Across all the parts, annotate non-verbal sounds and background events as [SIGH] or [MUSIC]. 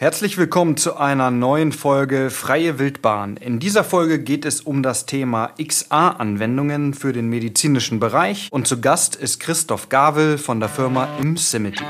Herzlich willkommen zu einer neuen Folge Freie Wildbahn. In dieser Folge geht es um das Thema XA-Anwendungen für den medizinischen Bereich und zu Gast ist Christoph Gavel von der Firma ImSimity.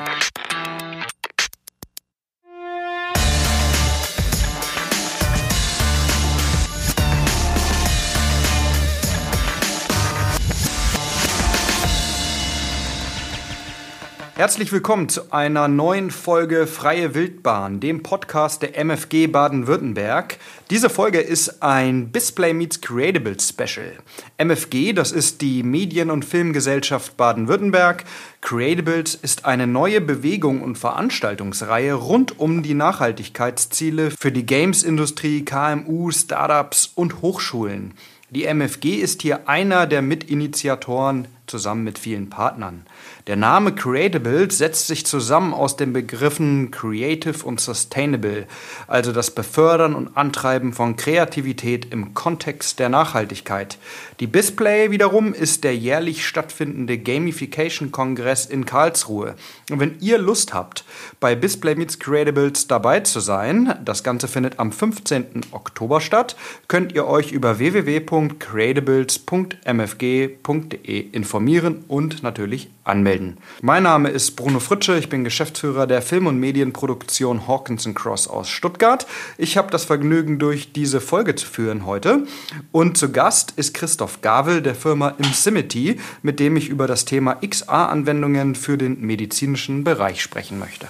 Herzlich willkommen zu einer neuen Folge Freie Wildbahn, dem Podcast der MFG Baden-Württemberg. Diese Folge ist ein Display Meets Creatables Special. MFG, das ist die Medien- und Filmgesellschaft Baden-Württemberg. Creatables ist eine neue Bewegung und Veranstaltungsreihe rund um die Nachhaltigkeitsziele für die Games-Industrie, KMU, Startups und Hochschulen. Die MFG ist hier einer der Mitinitiatoren zusammen mit vielen Partnern. Der Name Creatable setzt sich zusammen aus den Begriffen Creative und Sustainable, also das Befördern und Antreiben von Kreativität im Kontext der Nachhaltigkeit. Die Display wiederum ist der jährlich stattfindende Gamification-Kongress in Karlsruhe. Und wenn ihr Lust habt, bei Display Meets Creatables dabei zu sein, das Ganze findet am 15. Oktober statt, könnt ihr euch über www.creatables.mfg.de informieren und natürlich anmelden. Mein Name ist Bruno Fritsche, ich bin Geschäftsführer der Film- und Medienproduktion Hawkins Cross aus Stuttgart. Ich habe das Vergnügen, durch diese Folge zu führen heute. Und zu Gast ist Christoph Gavel der Firma Imsimity, mit dem ich über das Thema XA-Anwendungen für den medizinischen Bereich sprechen möchte.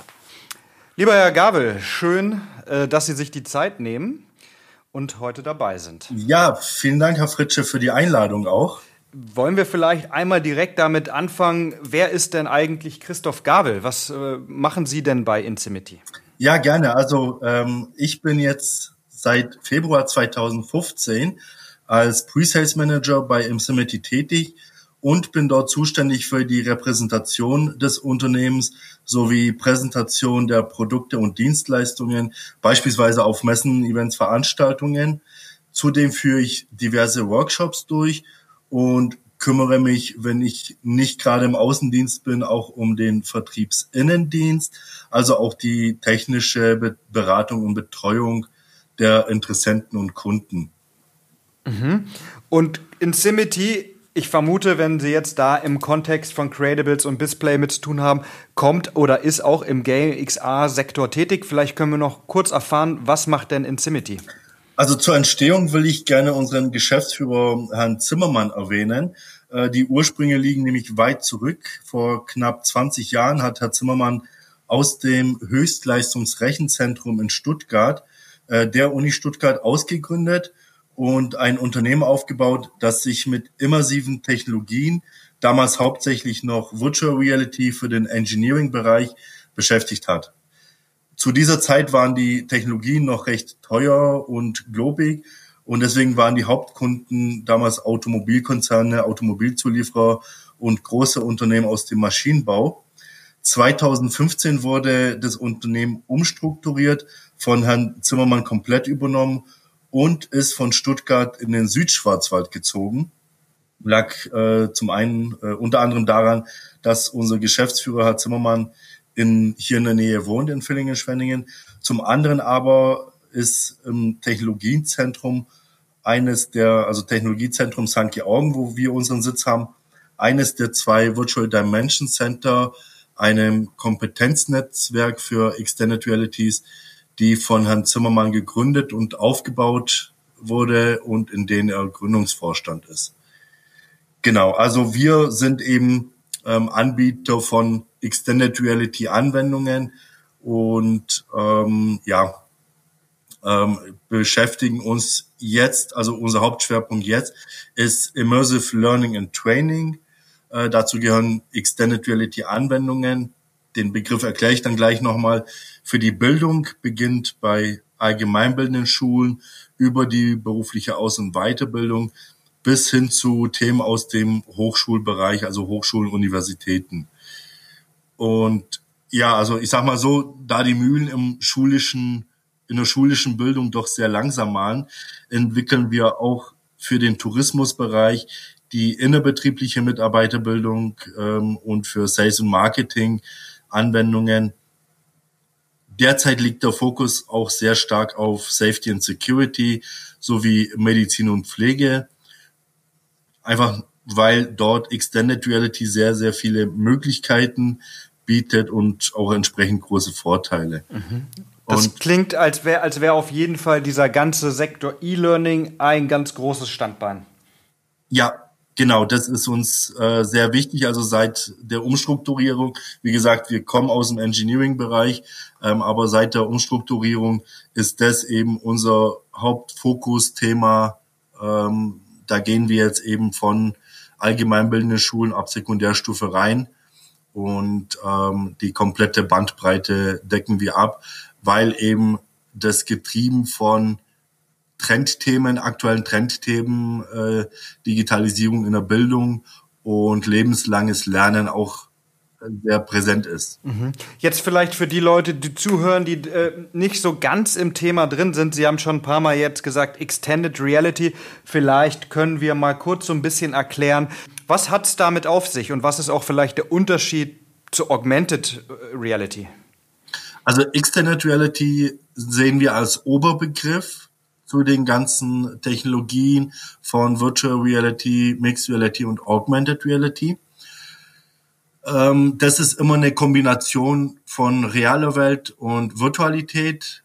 Lieber Herr Gavel, schön, äh, dass Sie sich die Zeit nehmen und heute dabei sind. Ja, vielen Dank, Herr Fritsche, für die Einladung auch. Wollen wir vielleicht einmal direkt damit anfangen, wer ist denn eigentlich Christoph Gabel? Was äh, machen Sie denn bei Insimity? Ja, gerne. Also ähm, ich bin jetzt seit Februar 2015 als Pre-Sales Manager bei Insimity tätig und bin dort zuständig für die Repräsentation des Unternehmens sowie Präsentation der Produkte und Dienstleistungen, beispielsweise auf Messen, Events, Veranstaltungen. Zudem führe ich diverse Workshops durch und kümmere mich, wenn ich nicht gerade im Außendienst bin, auch um den Vertriebsinnendienst, also auch die technische Beratung und Betreuung der Interessenten und Kunden. Mhm. Und Insimity, ich vermute, wenn Sie jetzt da im Kontext von Creatables und Display mit zu tun haben, kommt oder ist auch im Game XA-Sektor tätig. Vielleicht können wir noch kurz erfahren, was macht denn Insimity? Also zur Entstehung will ich gerne unseren Geschäftsführer Herrn Zimmermann erwähnen. Äh, die Ursprünge liegen nämlich weit zurück. Vor knapp 20 Jahren hat Herr Zimmermann aus dem Höchstleistungsrechenzentrum in Stuttgart äh, der Uni Stuttgart ausgegründet und ein Unternehmen aufgebaut, das sich mit immersiven Technologien, damals hauptsächlich noch Virtual Reality für den Engineering-Bereich, beschäftigt hat. Zu dieser Zeit waren die Technologien noch recht teuer und globig und deswegen waren die Hauptkunden damals Automobilkonzerne, Automobilzulieferer und große Unternehmen aus dem Maschinenbau. 2015 wurde das Unternehmen umstrukturiert, von Herrn Zimmermann komplett übernommen und ist von Stuttgart in den Südschwarzwald gezogen. Lag äh, zum einen äh, unter anderem daran, dass unser Geschäftsführer Herr Zimmermann in, hier in der Nähe wohnt, in Villingen-Schwenningen. Zum anderen aber ist im Technologiezentrum eines der, also Technologiezentrum St. Georgen, wo wir unseren Sitz haben, eines der zwei Virtual Dimension Center, einem Kompetenznetzwerk für Extended Realities, die von Herrn Zimmermann gegründet und aufgebaut wurde und in denen er Gründungsvorstand ist. Genau, also wir sind eben ähm, Anbieter von Extended Reality Anwendungen und ähm, ja ähm, beschäftigen uns jetzt, also unser Hauptschwerpunkt jetzt ist Immersive Learning and Training. Äh, dazu gehören Extended Reality Anwendungen. Den Begriff erkläre ich dann gleich nochmal. Für die Bildung beginnt bei allgemeinbildenden Schulen über die berufliche Aus- und Weiterbildung bis hin zu Themen aus dem Hochschulbereich, also Hochschulen, Universitäten. Und ja, also ich sag mal so, da die Mühlen im schulischen, in der schulischen Bildung doch sehr langsam malen, entwickeln wir auch für den Tourismusbereich die innerbetriebliche Mitarbeiterbildung ähm, und für Sales und Marketing Anwendungen, derzeit liegt der Fokus auch sehr stark auf Safety and Security sowie Medizin und Pflege. Einfach weil dort Extended Reality sehr, sehr viele Möglichkeiten bietet und auch entsprechend große Vorteile. Mhm. Das und klingt, als wäre als wär auf jeden Fall dieser ganze Sektor E-Learning ein ganz großes Standbein. Ja, Genau, das ist uns äh, sehr wichtig. Also seit der Umstrukturierung, wie gesagt, wir kommen aus dem Engineering-Bereich, ähm, aber seit der Umstrukturierung ist das eben unser Hauptfokusthema. Ähm, da gehen wir jetzt eben von allgemeinbildenden Schulen ab Sekundärstufe rein und ähm, die komplette Bandbreite decken wir ab, weil eben das getrieben von Trendthemen, aktuellen Trendthemen, äh, Digitalisierung in der Bildung und lebenslanges Lernen auch sehr präsent ist. Mhm. Jetzt vielleicht für die Leute, die zuhören, die äh, nicht so ganz im Thema drin sind. Sie haben schon ein paar Mal jetzt gesagt, Extended Reality. Vielleicht können wir mal kurz so ein bisschen erklären, was hat es damit auf sich und was ist auch vielleicht der Unterschied zu Augmented äh, Reality? Also Extended Reality sehen wir als Oberbegriff zu den ganzen Technologien von Virtual Reality, Mixed Reality und Augmented Reality. Ähm, das ist immer eine Kombination von realer Welt und Virtualität.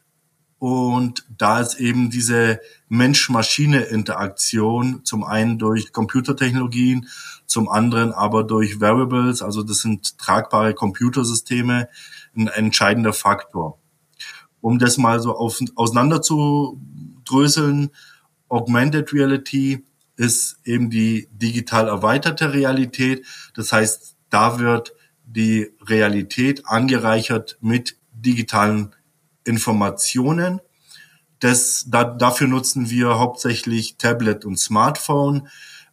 Und da ist eben diese Mensch-Maschine-Interaktion zum einen durch Computertechnologien, zum anderen aber durch Variables, also das sind tragbare Computersysteme, ein entscheidender Faktor. Um das mal so auf, auseinander zu dröseln. Augmented Reality ist eben die digital erweiterte Realität. Das heißt, da wird die Realität angereichert mit digitalen Informationen. Das, da, dafür nutzen wir hauptsächlich Tablet und Smartphone.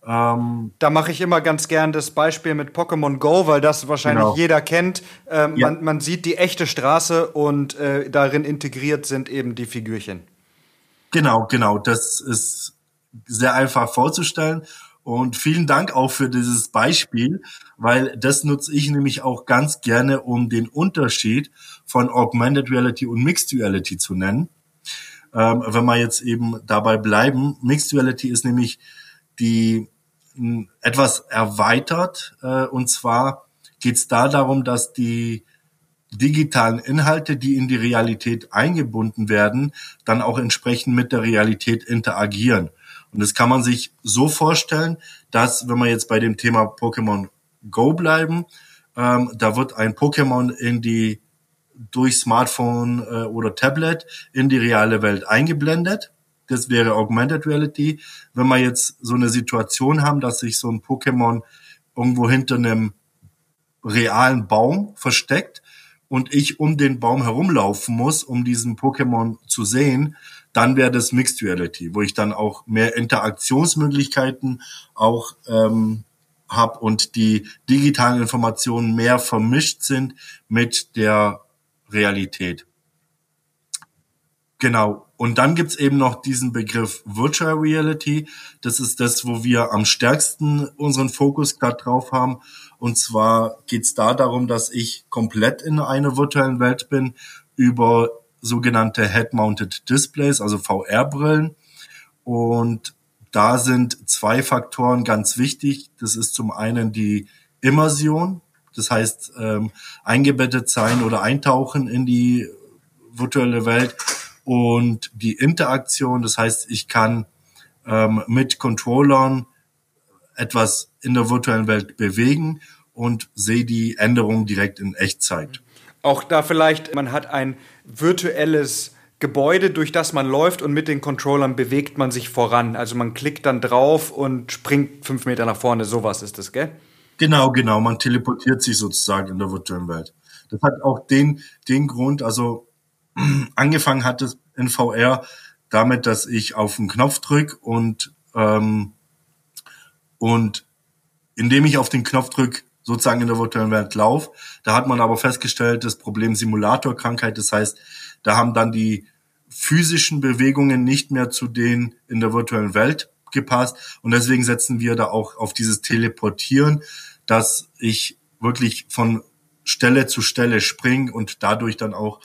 Ähm, da mache ich immer ganz gern das Beispiel mit Pokémon Go, weil das wahrscheinlich genau. jeder kennt. Ähm, ja. man, man, sieht die echte Straße und äh, darin integriert sind eben die Figürchen. Genau, genau. Das ist sehr einfach vorzustellen. Und vielen Dank auch für dieses Beispiel, weil das nutze ich nämlich auch ganz gerne, um den Unterschied von Augmented Reality und Mixed Reality zu nennen. Ähm, wenn wir jetzt eben dabei bleiben, Mixed Reality ist nämlich die mh, etwas erweitert. Äh, und zwar geht es da darum, dass die digitalen Inhalte, die in die Realität eingebunden werden, dann auch entsprechend mit der Realität interagieren. Und das kann man sich so vorstellen, dass, wenn wir jetzt bei dem Thema Pokémon Go bleiben, ähm, da wird ein Pokémon in die durch Smartphone äh, oder Tablet in die reale Welt eingeblendet. Das wäre Augmented Reality. Wenn wir jetzt so eine Situation haben, dass sich so ein Pokémon irgendwo hinter einem realen Baum versteckt, und ich um den Baum herumlaufen muss, um diesen Pokémon zu sehen, dann wäre das Mixed Reality, wo ich dann auch mehr Interaktionsmöglichkeiten auch ähm, habe und die digitalen Informationen mehr vermischt sind mit der Realität. Genau. Und dann gibt's eben noch diesen Begriff Virtual Reality. Das ist das, wo wir am stärksten unseren Fokus gerade drauf haben. Und zwar geht es da darum, dass ich komplett in einer virtuellen Welt bin über sogenannte Head-Mounted Displays, also VR-Brillen. Und da sind zwei Faktoren ganz wichtig. Das ist zum einen die Immersion, das heißt ähm, eingebettet sein oder eintauchen in die virtuelle Welt und die Interaktion. Das heißt, ich kann ähm, mit Controllern etwas in der virtuellen Welt bewegen und sehe die Änderungen direkt in Echtzeit. Auch da vielleicht, man hat ein virtuelles Gebäude, durch das man läuft und mit den Controllern bewegt man sich voran. Also man klickt dann drauf und springt fünf Meter nach vorne. Sowas ist das, gell? Genau, genau. Man teleportiert sich sozusagen in der virtuellen Welt. Das hat auch den, den Grund, also [CLEARS THROAT] angefangen hat es in VR damit, dass ich auf den Knopf drücke und ähm, und indem ich auf den Knopf drücke, sozusagen in der virtuellen Welt laufe. Da hat man aber festgestellt, das Problem Simulatorkrankheit, das heißt, da haben dann die physischen Bewegungen nicht mehr zu den in der virtuellen Welt gepasst. Und deswegen setzen wir da auch auf dieses Teleportieren, dass ich wirklich von Stelle zu Stelle springe und dadurch dann auch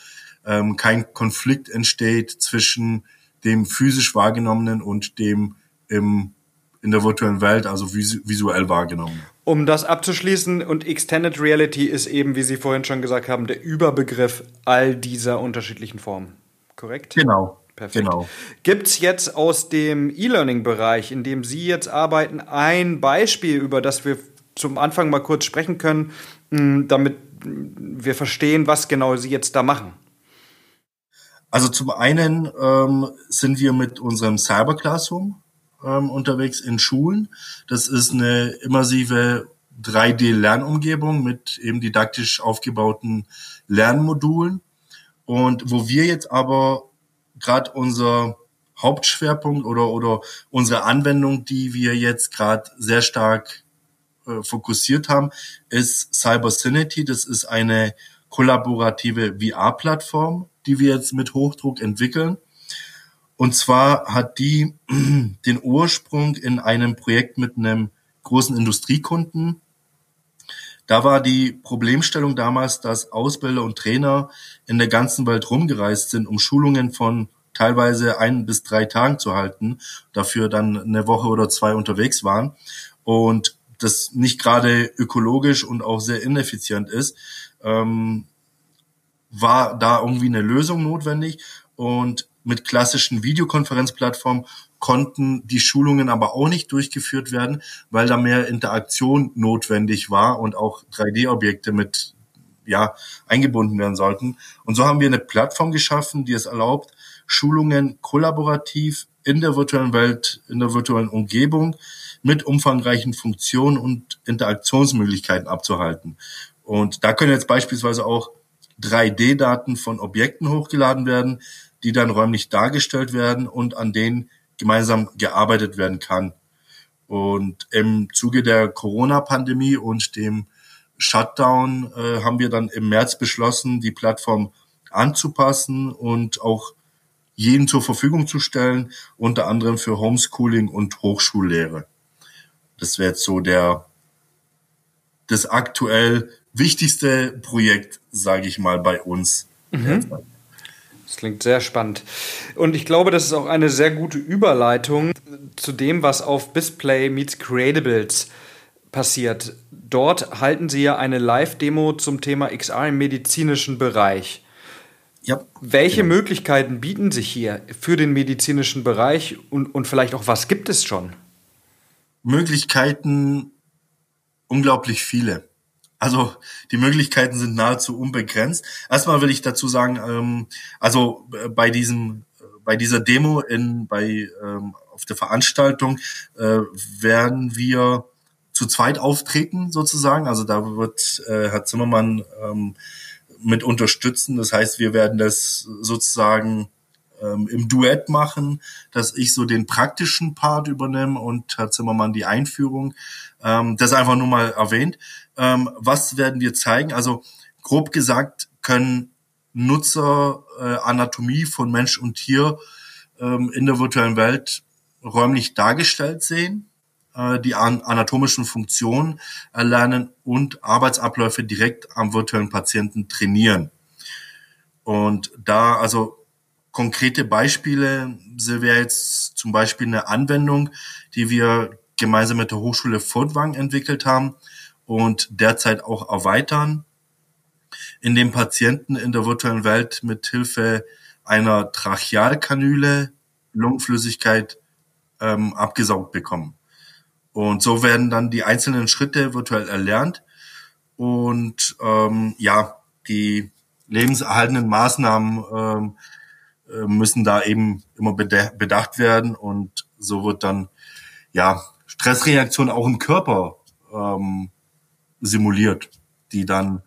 ähm, kein Konflikt entsteht zwischen dem physisch wahrgenommenen und dem im, in der virtuellen Welt, also visuell wahrgenommen. Um das abzuschließen, und Extended Reality ist eben, wie Sie vorhin schon gesagt haben, der Überbegriff all dieser unterschiedlichen Formen. Korrekt? Genau. Perfekt. Genau. Gibt es jetzt aus dem E-Learning-Bereich, in dem Sie jetzt arbeiten, ein Beispiel, über das wir zum Anfang mal kurz sprechen können, damit wir verstehen, was genau Sie jetzt da machen? Also zum einen ähm, sind wir mit unserem Cyber Classroom ähm, unterwegs in Schulen. Das ist eine immersive 3D-Lernumgebung mit eben didaktisch aufgebauten Lernmodulen. Und wo wir jetzt aber gerade unser Hauptschwerpunkt oder, oder unsere Anwendung, die wir jetzt gerade sehr stark äh, fokussiert haben, ist Cybercinity. Das ist eine kollaborative VR-Plattform, die wir jetzt mit Hochdruck entwickeln. Und zwar hat die [CLEARS THROAT] den Ursprung in einem Projekt mit einem großen Industriekunden. Da war die Problemstellung damals, dass Ausbilder und Trainer in der ganzen Welt rumgereist sind, um Schulungen von teilweise ein bis drei Tagen zu halten, dafür dann eine Woche oder zwei unterwegs waren und das nicht gerade ökologisch und auch sehr ineffizient ist. Ähm, war da irgendwie eine Lösung notwendig und mit klassischen Videokonferenzplattformen konnten die Schulungen aber auch nicht durchgeführt werden, weil da mehr Interaktion notwendig war und auch 3D-Objekte mit ja eingebunden werden sollten. Und so haben wir eine Plattform geschaffen, die es erlaubt, Schulungen kollaborativ in der virtuellen Welt, in der virtuellen Umgebung mit umfangreichen Funktionen und Interaktionsmöglichkeiten abzuhalten. Und da können jetzt beispielsweise auch 3D-Daten von Objekten hochgeladen werden, die dann räumlich dargestellt werden und an denen gemeinsam gearbeitet werden kann. Und im Zuge der Corona-Pandemie und dem Shutdown äh, haben wir dann im März beschlossen, die Plattform anzupassen und auch jeden zur Verfügung zu stellen, unter anderem für Homeschooling und Hochschullehre. Das wäre jetzt so der das aktuell wichtigste Projekt, sage ich mal, bei uns. Mhm. Das klingt sehr spannend. Und ich glaube, das ist auch eine sehr gute Überleitung zu dem, was auf Display Meets Creatables passiert. Dort halten Sie ja eine Live-Demo zum Thema XR im medizinischen Bereich. Ja. Welche genau. Möglichkeiten bieten sich hier für den medizinischen Bereich und, und vielleicht auch was gibt es schon? Möglichkeiten unglaublich viele. Also die Möglichkeiten sind nahezu unbegrenzt. Erstmal will ich dazu sagen, ähm, also äh, bei diesem, bei dieser Demo in bei ähm, auf der Veranstaltung äh, werden wir zu zweit auftreten sozusagen. Also da wird äh, Herr Zimmermann ähm, mit unterstützen. Das heißt, wir werden das sozusagen ähm, im Duett machen, dass ich so den praktischen Part übernehme und Herr Zimmermann die Einführung. Ähm, das einfach nur mal erwähnt. Ähm, was werden wir zeigen? Also grob gesagt können Nutzer äh, Anatomie von Mensch und Tier ähm, in der virtuellen Welt räumlich dargestellt sehen, äh, die an anatomischen Funktionen erlernen und Arbeitsabläufe direkt am virtuellen Patienten trainieren. Und da also konkrete Beispiele wäre jetzt zum Beispiel eine Anwendung, die wir gemeinsam mit der Hochschule Furtwang entwickelt haben und derzeit auch erweitern, in dem Patienten in der virtuellen Welt mit Hilfe einer Trachealkanüle Lungenflüssigkeit ähm, abgesaugt bekommen. Und so werden dann die einzelnen Schritte virtuell erlernt und ähm, ja, die lebenserhaltenden Maßnahmen ähm, äh, müssen da eben immer bedacht werden und so wird dann ja Stressreaktion auch im Körper ähm, simuliert, die dann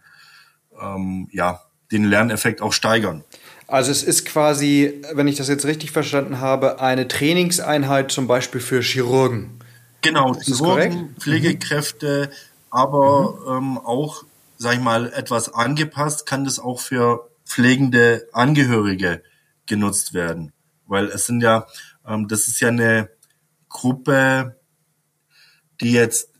ähm, ja den Lerneffekt auch steigern. Also es ist quasi, wenn ich das jetzt richtig verstanden habe, eine Trainingseinheit zum Beispiel für Chirurgen. Genau, Chirurgen, Pflegekräfte, aber mhm. ähm, auch, sag ich mal, etwas angepasst kann das auch für pflegende Angehörige genutzt werden. Weil es sind ja, ähm, das ist ja eine Gruppe, die jetzt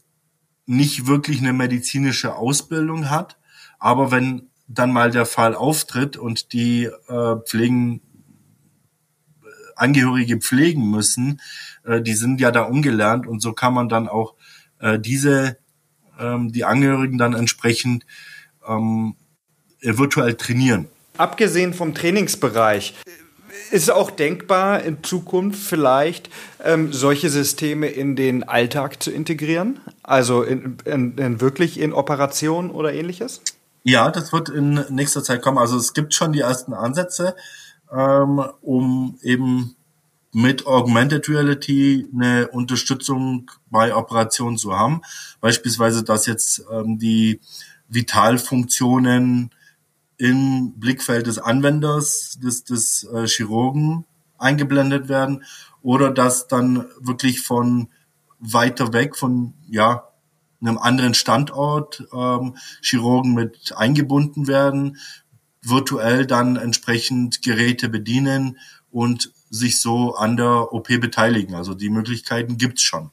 nicht wirklich eine medizinische Ausbildung hat. Aber wenn dann mal der Fall auftritt und die äh, pflegen Angehörige pflegen müssen, äh, die sind ja da ungelernt und so kann man dann auch äh, diese, ähm, die Angehörigen dann entsprechend ähm, virtuell trainieren. Abgesehen vom Trainingsbereich, ist auch denkbar, in Zukunft vielleicht ähm, solche Systeme in den Alltag zu integrieren? Also in, in, in wirklich in Operationen oder ähnliches? Ja, das wird in nächster Zeit kommen. Also es gibt schon die ersten Ansätze ähm, um eben mit Augmented Reality eine Unterstützung bei Operationen zu haben. Beispielsweise, dass jetzt ähm, die Vitalfunktionen im Blickfeld des Anwenders, des, des äh, Chirurgen eingeblendet werden oder dass dann wirklich von weiter weg, von ja einem anderen Standort ähm, Chirurgen mit eingebunden werden, virtuell dann entsprechend Geräte bedienen und sich so an der OP beteiligen. Also die Möglichkeiten gibt's schon.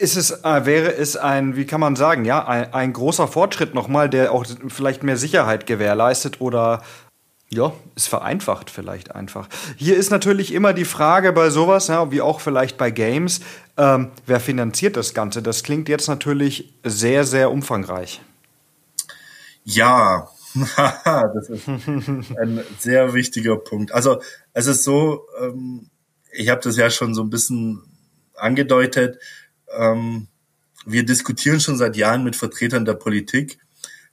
Ist es, äh, wäre es ein, wie kann man sagen, ja, ein, ein großer Fortschritt nochmal, der auch vielleicht mehr Sicherheit gewährleistet oder ja, es vereinfacht vielleicht einfach. Hier ist natürlich immer die Frage bei sowas, ja, wie auch vielleicht bei Games, ähm, wer finanziert das Ganze? Das klingt jetzt natürlich sehr, sehr umfangreich. Ja, [LAUGHS] das ist ein sehr wichtiger Punkt. Also es ist so, ähm, ich habe das ja schon so ein bisschen angedeutet. Ähm, wir diskutieren schon seit Jahren mit Vertretern der Politik.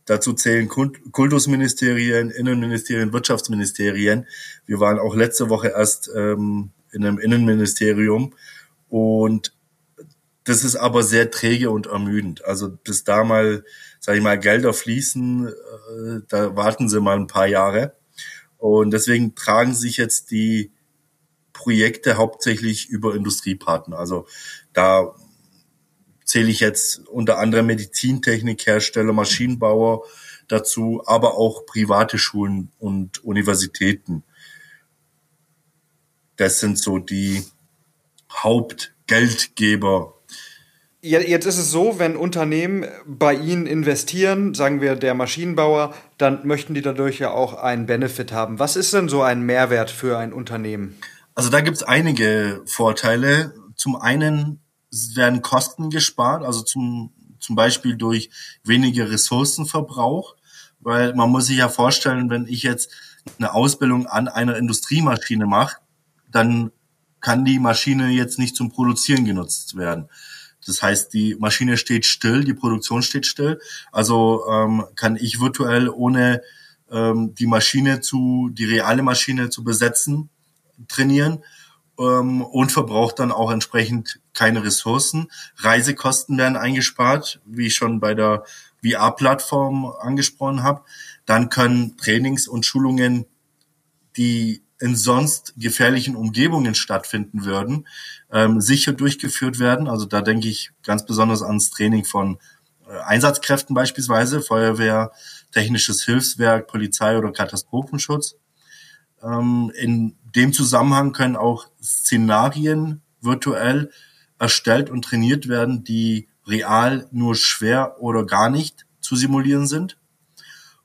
Dazu zählen Kultusministerien, Innenministerien, Wirtschaftsministerien. Wir waren auch letzte Woche erst ähm, in einem Innenministerium und das ist aber sehr träge und ermüdend. Also bis da mal, sage ich mal, Gelder fließen, äh, da warten sie mal ein paar Jahre. Und deswegen tragen sich jetzt die Projekte hauptsächlich über Industriepartner. Also da zähle ich jetzt unter anderem Medizintechnikhersteller, Maschinenbauer dazu, aber auch private Schulen und Universitäten. Das sind so die Hauptgeldgeber Jetzt ist es so, wenn Unternehmen bei Ihnen investieren, sagen wir der Maschinenbauer, dann möchten die dadurch ja auch einen Benefit haben. Was ist denn so ein Mehrwert für ein Unternehmen? Also da gibt es einige Vorteile. Zum einen werden Kosten gespart, also zum, zum Beispiel durch weniger Ressourcenverbrauch, weil man muss sich ja vorstellen, wenn ich jetzt eine Ausbildung an einer Industriemaschine mache, dann kann die Maschine jetzt nicht zum Produzieren genutzt werden. Das heißt, die Maschine steht still, die Produktion steht still. Also ähm, kann ich virtuell ohne ähm, die Maschine zu, die reale Maschine zu besetzen, trainieren ähm, und verbraucht dann auch entsprechend keine Ressourcen. Reisekosten werden eingespart, wie ich schon bei der VR-Plattform angesprochen habe. Dann können Trainings und Schulungen, die in sonst gefährlichen Umgebungen stattfinden würden, ähm, sicher durchgeführt werden. Also da denke ich ganz besonders ans Training von äh, Einsatzkräften beispielsweise, Feuerwehr, technisches Hilfswerk, Polizei oder Katastrophenschutz. Ähm, in dem Zusammenhang können auch Szenarien virtuell erstellt und trainiert werden, die real nur schwer oder gar nicht zu simulieren sind.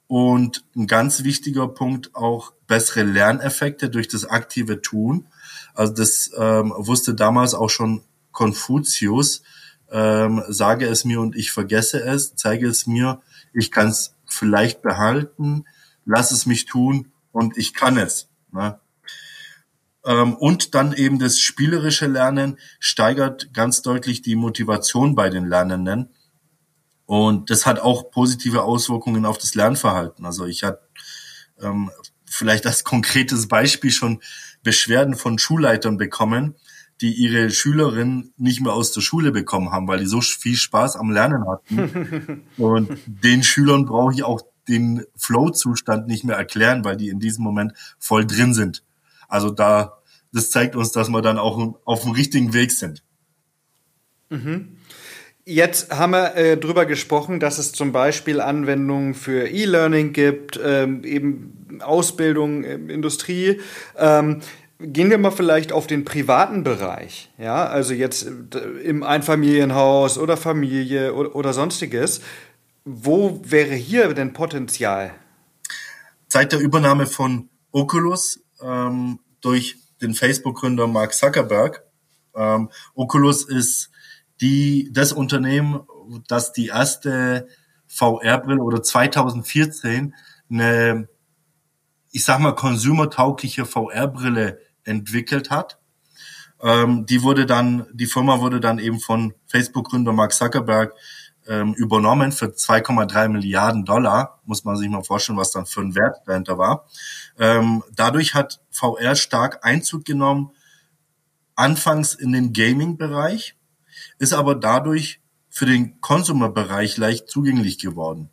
Und ein ganz wichtiger Punkt auch bessere Lerneffekte durch das aktive Tun. Also das ähm, wusste damals auch schon Konfuzius. Ähm, sage es mir und ich vergesse es, zeige es mir, ich kann es vielleicht behalten, lass es mich tun und ich kann es. Ne? Ähm, und dann eben das spielerische Lernen steigert ganz deutlich die Motivation bei den Lernenden und das hat auch positive Auswirkungen auf das Lernverhalten. Also ich hatte ähm, vielleicht als konkretes Beispiel schon Beschwerden von Schulleitern bekommen, die ihre Schülerinnen nicht mehr aus der Schule bekommen haben, weil die so viel Spaß am Lernen hatten. [LAUGHS] Und den Schülern brauche ich auch den Flow-Zustand nicht mehr erklären, weil die in diesem Moment voll drin sind. Also da, das zeigt uns, dass wir dann auch auf dem richtigen Weg sind. Mhm. Jetzt haben wir äh, drüber gesprochen, dass es zum Beispiel Anwendungen für E-Learning gibt, ähm, eben Ausbildung, äh, Industrie. Ähm, gehen wir mal vielleicht auf den privaten Bereich, ja, also jetzt äh, im Einfamilienhaus oder Familie oder, oder sonstiges. Wo wäre hier denn Potenzial? seit der Übernahme von Oculus ähm, durch den Facebook-Gründer Mark Zuckerberg. Ähm, Oculus ist die das Unternehmen, das die erste VR-Brille oder 2014 eine, ich sag mal, consumertaugliche VR-Brille entwickelt hat. Ähm, die wurde dann, die Firma wurde dann eben von Facebook-Gründer Mark Zuckerberg ähm, übernommen für 2,3 Milliarden Dollar. Muss man sich mal vorstellen, was dann für ein Wert dahinter war. Ähm, dadurch hat VR stark Einzug genommen, anfangs in den Gaming-Bereich, ist aber dadurch für den Consumer-Bereich leicht zugänglich geworden.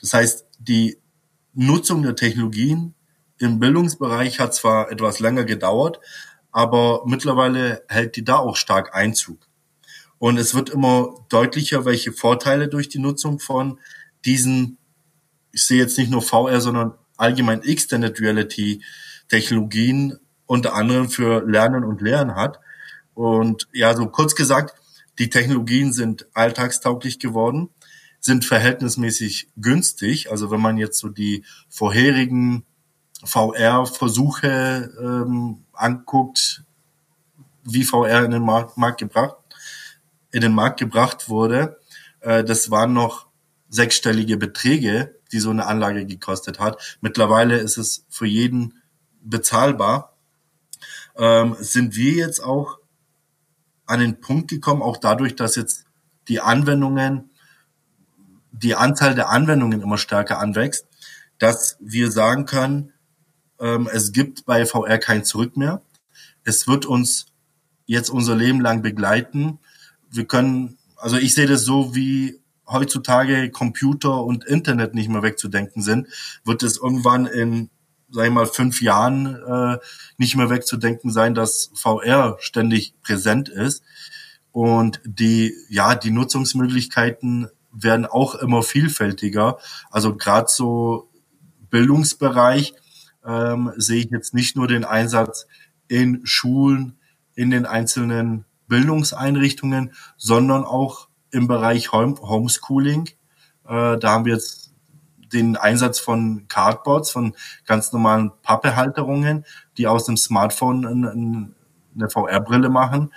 Das heißt, die Nutzung der Technologien im Bildungsbereich hat zwar etwas länger gedauert, aber mittlerweile hält die da auch stark Einzug. Und es wird immer deutlicher, welche Vorteile durch die Nutzung von diesen, ich sehe jetzt nicht nur VR, sondern allgemein Extended Reality Technologien unter anderem für Lernen und Lehren hat. Und ja, so kurz gesagt, die Technologien sind alltagstauglich geworden, sind verhältnismäßig günstig. Also wenn man jetzt so die vorherigen VR-Versuche ähm, anguckt, wie VR in den Markt, Markt gebracht, in den Markt gebracht wurde, äh, das waren noch sechsstellige Beträge, die so eine Anlage gekostet hat. Mittlerweile ist es für jeden bezahlbar. Ähm, sind wir jetzt auch an den Punkt gekommen, auch dadurch, dass jetzt die Anwendungen, die Anzahl der Anwendungen immer stärker anwächst, dass wir sagen können, ähm, es gibt bei VR kein Zurück mehr. Es wird uns jetzt unser Leben lang begleiten. Wir können, also ich sehe das so, wie heutzutage Computer und Internet nicht mehr wegzudenken sind, wird es irgendwann in, sag ich mal, fünf Jahren äh, nicht mehr wegzudenken sein, dass VR ständig präsent ist. Und die, ja, die Nutzungsmöglichkeiten werden auch immer vielfältiger. Also gerade so Bildungsbereich ähm, sehe ich jetzt nicht nur den Einsatz in Schulen, in den einzelnen Bildungseinrichtungen, sondern auch im Bereich Home Homeschooling. Äh, da haben wir jetzt den Einsatz von Cardboards, von ganz normalen Pappehalterungen, die aus dem Smartphone eine VR-Brille machen,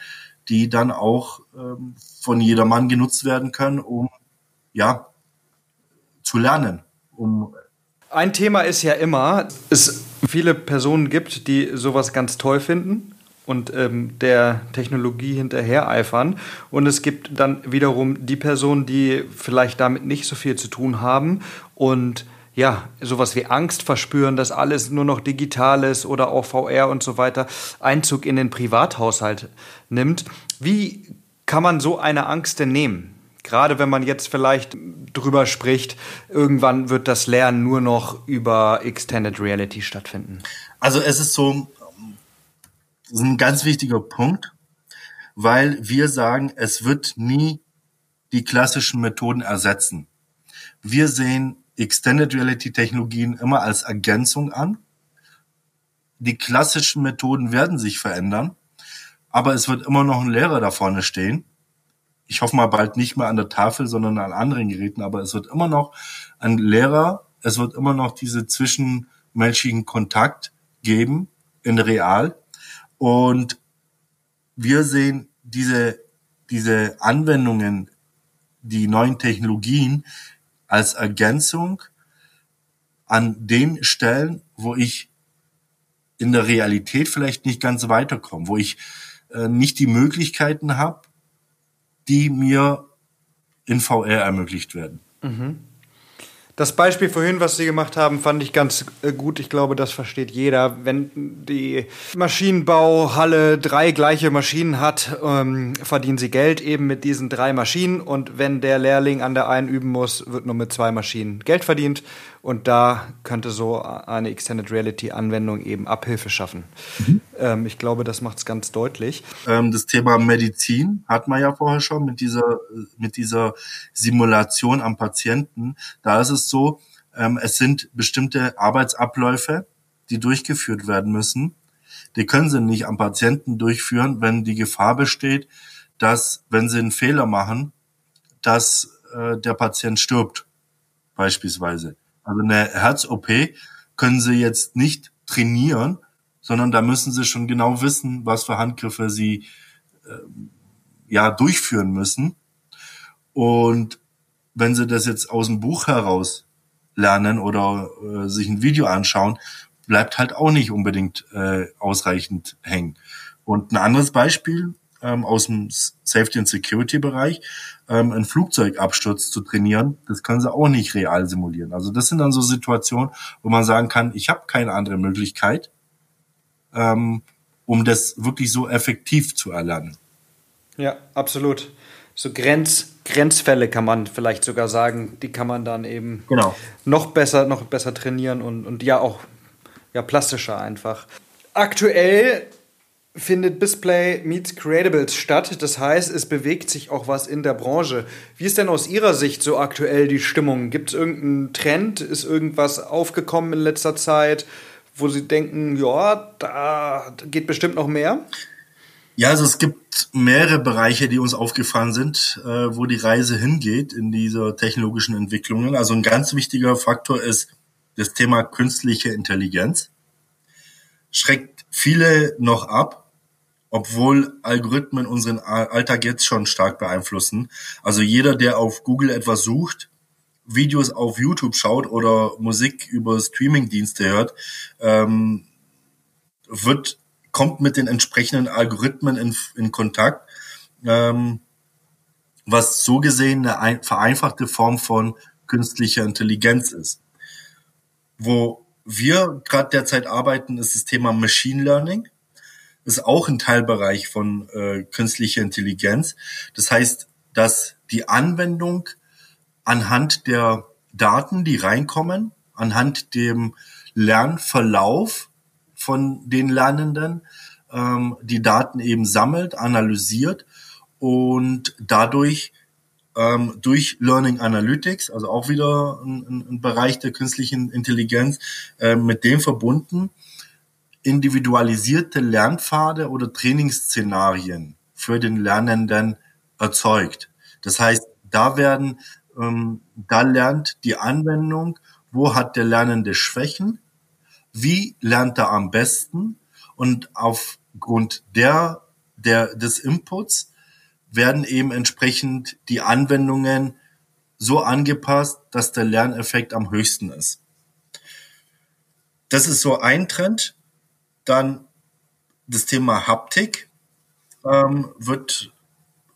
die dann auch ähm, von jedermann genutzt werden können, um ja zu lernen, um ein Thema ist ja immer, es viele Personen gibt, die sowas ganz toll finden und ähm, der Technologie hinterher eifern. Und es gibt dann wiederum die Personen, die vielleicht damit nicht so viel zu tun haben und ja, sowas wie Angst verspüren, dass alles nur noch digital ist oder auch VR und so weiter Einzug in den Privathaushalt nimmt. Wie kann man so eine Angst denn nehmen? Gerade wenn man jetzt vielleicht drüber spricht, irgendwann wird das Lernen nur noch über Extended Reality stattfinden. Also es ist so, das ist ein ganz wichtiger Punkt, weil wir sagen, es wird nie die klassischen Methoden ersetzen. Wir sehen Extended Reality Technologien immer als Ergänzung an. Die klassischen Methoden werden sich verändern, aber es wird immer noch ein Lehrer da vorne stehen ich hoffe mal bald nicht mehr an der Tafel, sondern an anderen Geräten, aber es wird immer noch ein Lehrer, es wird immer noch diese zwischenmenschlichen Kontakt geben in real. Und wir sehen diese, diese Anwendungen, die neuen Technologien als Ergänzung an den Stellen, wo ich in der Realität vielleicht nicht ganz weiterkomme, wo ich äh, nicht die Möglichkeiten habe, die mir in VR ermöglicht werden. Mhm. Das Beispiel vorhin, was Sie gemacht haben, fand ich ganz äh, gut. Ich glaube, das versteht jeder. Wenn die Maschinenbauhalle drei gleiche Maschinen hat, ähm, verdienen sie Geld eben mit diesen drei Maschinen. Und wenn der Lehrling an der einen üben muss, wird nur mit zwei Maschinen Geld verdient. Und da könnte so eine Extended Reality Anwendung eben Abhilfe schaffen. Mhm. Ähm, ich glaube, das macht es ganz deutlich. Ähm, das Thema Medizin hat man ja vorher schon mit dieser, mit dieser Simulation am Patienten. Da ist es so, ähm, es sind bestimmte Arbeitsabläufe, die durchgeführt werden müssen. Die können sie nicht am Patienten durchführen, wenn die Gefahr besteht, dass, wenn sie einen Fehler machen, dass äh, der Patient stirbt, beispielsweise. Also eine Herz-OP können sie jetzt nicht trainieren, sondern da müssen sie schon genau wissen, was für Handgriffe sie äh, ja durchführen müssen. Und wenn sie das jetzt aus dem Buch heraus lernen oder äh, sich ein Video anschauen, bleibt halt auch nicht unbedingt äh, ausreichend hängen. Und ein anderes Beispiel ähm, aus dem Safety and Security Bereich, ähm, einen Flugzeugabsturz zu trainieren, das können sie auch nicht real simulieren. Also das sind dann so Situationen, wo man sagen kann, ich habe keine andere Möglichkeit, ähm, um das wirklich so effektiv zu erlernen. Ja, absolut. So Grenz, Grenzfälle kann man vielleicht sogar sagen, die kann man dann eben genau. noch besser, noch besser trainieren und, und ja auch ja, plastischer einfach. Aktuell findet Display Meets Creatables statt. Das heißt, es bewegt sich auch was in der Branche. Wie ist denn aus Ihrer Sicht so aktuell die Stimmung? Gibt es irgendeinen Trend? Ist irgendwas aufgekommen in letzter Zeit, wo Sie denken, ja, da geht bestimmt noch mehr? Ja, also es gibt mehrere Bereiche, die uns aufgefallen sind, äh, wo die Reise hingeht in dieser technologischen Entwicklungen. Also ein ganz wichtiger Faktor ist das Thema künstliche Intelligenz. Schreckt viele noch ab, obwohl Algorithmen unseren Alltag jetzt schon stark beeinflussen. Also jeder, der auf Google etwas sucht, Videos auf YouTube schaut oder Musik über Streamingdienste hört, ähm, wird kommt mit den entsprechenden Algorithmen in, in Kontakt, ähm, was so gesehen eine vereinfachte Form von künstlicher Intelligenz ist. Wo wir gerade derzeit arbeiten, ist das Thema Machine Learning. Ist auch ein Teilbereich von äh, künstlicher Intelligenz. Das heißt, dass die Anwendung anhand der Daten, die reinkommen, anhand dem Lernverlauf von den Lernenden, ähm, die Daten eben sammelt, analysiert und dadurch ähm, durch Learning Analytics, also auch wieder ein, ein Bereich der künstlichen Intelligenz, äh, mit dem verbunden, individualisierte Lernpfade oder Trainingsszenarien für den Lernenden erzeugt. Das heißt, da werden, ähm, da lernt die Anwendung, wo hat der Lernende Schwächen, wie lernt er am besten und aufgrund der, der, des Inputs werden eben entsprechend die Anwendungen so angepasst, dass der Lerneffekt am höchsten ist. Das ist so ein Trend. Dann das Thema Haptik ähm, wird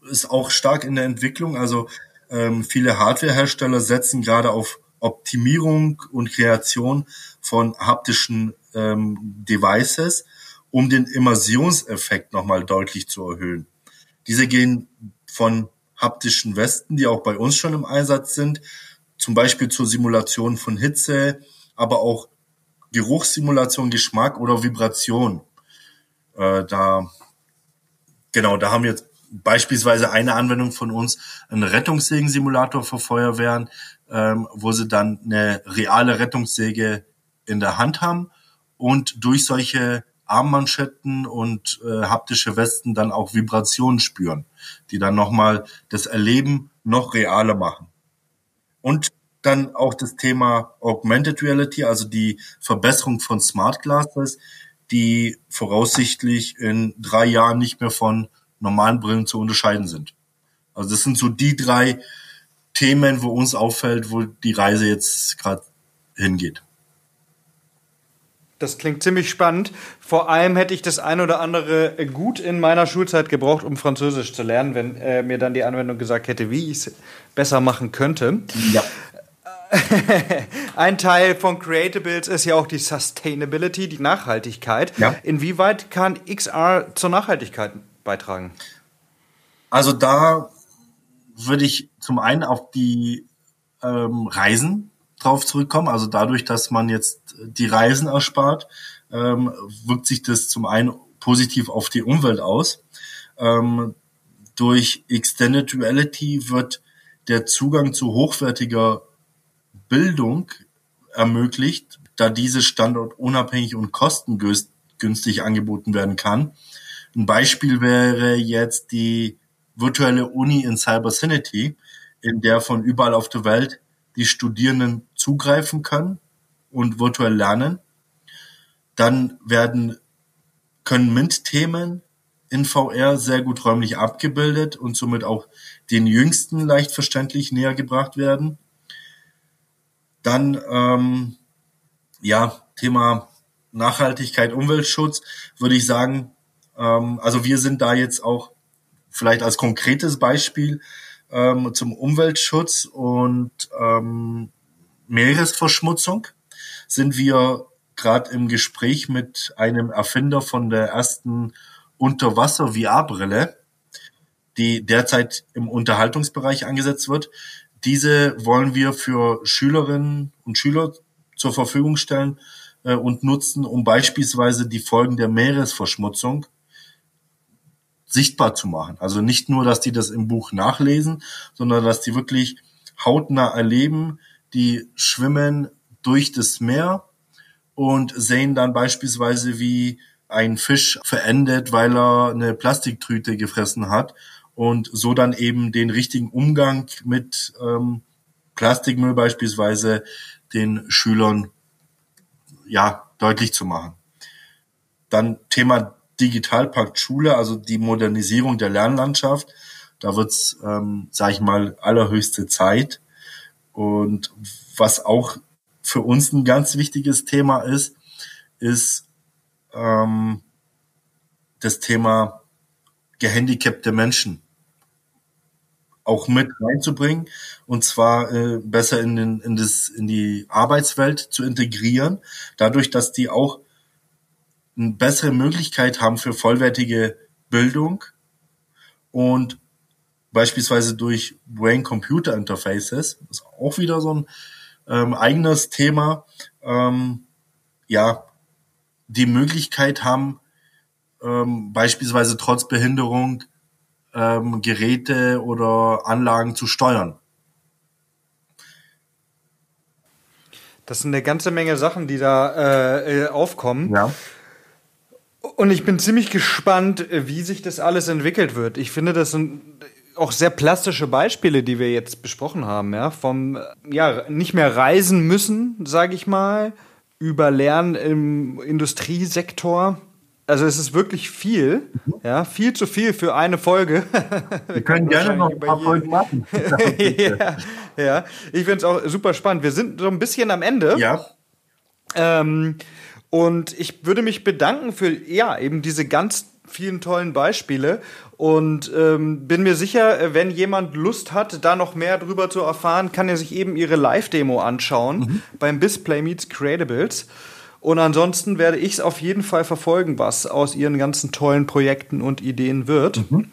ist auch stark in der Entwicklung. Also ähm, viele Hardwarehersteller setzen gerade auf Optimierung und Kreation von haptischen ähm, Devices, um den Immersionseffekt nochmal deutlich zu erhöhen. Diese gehen von haptischen Westen, die auch bei uns schon im Einsatz sind, zum Beispiel zur Simulation von Hitze, aber auch Geruchssimulation, Geschmack oder Vibration. Äh, da genau, da haben wir jetzt beispielsweise eine Anwendung von uns, einen Rettungssägen-Simulator für Feuerwehren, ähm, wo sie dann eine reale Rettungssäge in der Hand haben und durch solche Armmanschetten und äh, haptische Westen dann auch Vibrationen spüren, die dann nochmal das Erleben noch realer machen. Und dann auch das Thema Augmented Reality, also die Verbesserung von Smart Glasses, die voraussichtlich in drei Jahren nicht mehr von normalen Brillen zu unterscheiden sind. Also das sind so die drei Themen, wo uns auffällt, wo die Reise jetzt gerade hingeht. Das klingt ziemlich spannend. Vor allem hätte ich das ein oder andere gut in meiner Schulzeit gebraucht, um Französisch zu lernen, wenn äh, mir dann die Anwendung gesagt hätte, wie ich es besser machen könnte. Ja. [LAUGHS] Ein Teil von Creatables ist ja auch die Sustainability, die Nachhaltigkeit. Ja. Inwieweit kann XR zur Nachhaltigkeit beitragen? Also da würde ich zum einen auf die ähm, Reisen drauf zurückkommen. Also dadurch, dass man jetzt die Reisen erspart, ähm, wirkt sich das zum einen positiv auf die Umwelt aus. Ähm, durch Extended Reality wird der Zugang zu hochwertiger Bildung ermöglicht, da diese standortunabhängig und kostengünstig angeboten werden kann. Ein Beispiel wäre jetzt die virtuelle Uni in Cybercinity, in der von überall auf der Welt die Studierenden zugreifen können und virtuell lernen. Dann werden, können MINT-Themen in VR sehr gut räumlich abgebildet und somit auch den Jüngsten leicht verständlich näher gebracht werden. Dann, ähm, ja, Thema Nachhaltigkeit, Umweltschutz, würde ich sagen, ähm, also wir sind da jetzt auch vielleicht als konkretes Beispiel ähm, zum Umweltschutz und ähm, Meeresverschmutzung sind wir gerade im Gespräch mit einem Erfinder von der ersten Unterwasser-VR-Brille, die derzeit im Unterhaltungsbereich angesetzt wird. Diese wollen wir für Schülerinnen und Schüler zur Verfügung stellen äh, und nutzen, um beispielsweise die Folgen der Meeresverschmutzung sichtbar zu machen. Also nicht nur, dass die das im Buch nachlesen, sondern dass die wirklich hautnah erleben, die schwimmen durch das Meer und sehen dann beispielsweise, wie ein Fisch verendet, weil er eine Plastiktrüte gefressen hat und so dann eben den richtigen Umgang mit ähm, Plastikmüll beispielsweise den Schülern ja deutlich zu machen. Dann Thema Digitalpakt Schule, also die Modernisierung der Lernlandschaft. Da wird's, ähm, sage ich mal, allerhöchste Zeit. Und was auch für uns ein ganz wichtiges Thema ist, ist ähm, das Thema gehandicapte Menschen auch mit reinzubringen. Und zwar äh, besser in, den, in, das, in die Arbeitswelt zu integrieren, dadurch, dass die auch eine bessere Möglichkeit haben für vollwertige Bildung und beispielsweise durch Brain-Computer-Interfaces, ist auch wieder so ein ähm, eigenes Thema, ähm, ja, die Möglichkeit haben, ähm, beispielsweise trotz Behinderung ähm, Geräte oder Anlagen zu steuern. Das sind eine ganze Menge Sachen, die da äh, äh aufkommen. Ja. Und ich bin ziemlich gespannt, wie sich das alles entwickelt wird. Ich finde, das sind auch sehr plastische Beispiele, die wir jetzt besprochen haben, ja, vom ja nicht mehr reisen müssen, sage ich mal, über Lernen im Industriesektor. Also es ist wirklich viel, mhm. ja, viel zu viel für eine Folge. wir, [LAUGHS] wir können gerne noch ein paar Folgen machen. [LAUGHS] ja, ja, ich finde es auch super spannend. Wir sind so ein bisschen am Ende. Ja. Ähm, und ich würde mich bedanken für ja eben diese ganz vielen tollen Beispiele und ähm, bin mir sicher, wenn jemand Lust hat, da noch mehr drüber zu erfahren, kann er sich eben ihre Live-Demo anschauen mhm. beim Display Meets Creatables. Und ansonsten werde ich es auf jeden Fall verfolgen, was aus ihren ganzen tollen Projekten und Ideen wird. Mhm.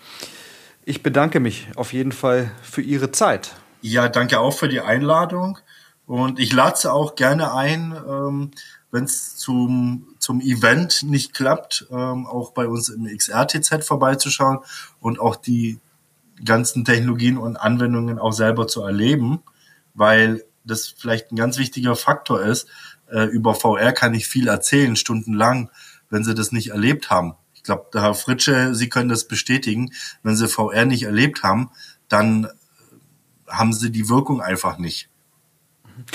Ich bedanke mich auf jeden Fall für Ihre Zeit. Ja, danke auch für die Einladung. Und ich lade Sie auch gerne ein, ähm, wenn es zum, zum Event nicht klappt, ähm, auch bei uns im XRTZ vorbeizuschauen und auch die ganzen Technologien und Anwendungen auch selber zu erleben, weil das vielleicht ein ganz wichtiger Faktor ist. Äh, über VR kann ich viel erzählen, stundenlang, wenn Sie das nicht erlebt haben. Ich glaube, der Herr Fritsche, Sie können das bestätigen. Wenn Sie VR nicht erlebt haben, dann haben Sie die Wirkung einfach nicht.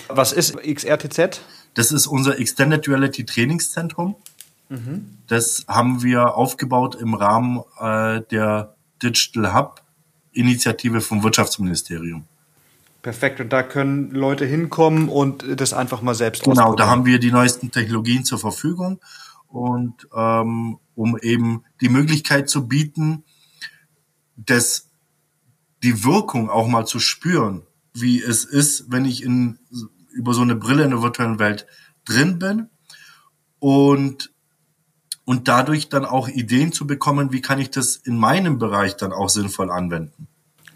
Was ist XRTZ? Das ist unser Extended Reality Trainingszentrum. Mhm. Das haben wir aufgebaut im Rahmen äh, der Digital Hub Initiative vom Wirtschaftsministerium. Perfekt. Und da können Leute hinkommen und das einfach mal selbst Genau, da haben wir die neuesten Technologien zur Verfügung und ähm, um eben die Möglichkeit zu bieten, das, die Wirkung auch mal zu spüren, wie es ist, wenn ich in über so eine Brille in der virtuellen Welt drin bin und und dadurch dann auch Ideen zu bekommen, wie kann ich das in meinem Bereich dann auch sinnvoll anwenden.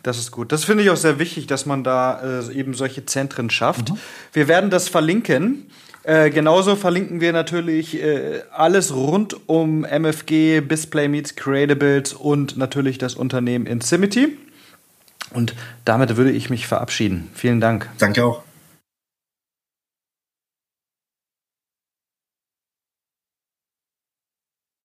Das ist gut. Das finde ich auch sehr wichtig, dass man da äh, eben solche Zentren schafft. Mhm. Wir werden das verlinken. Äh, genauso verlinken wir natürlich äh, alles rund um MFG, Display Meets Creatables und natürlich das Unternehmen Insimity. Und damit würde ich mich verabschieden. Vielen Dank. Danke auch.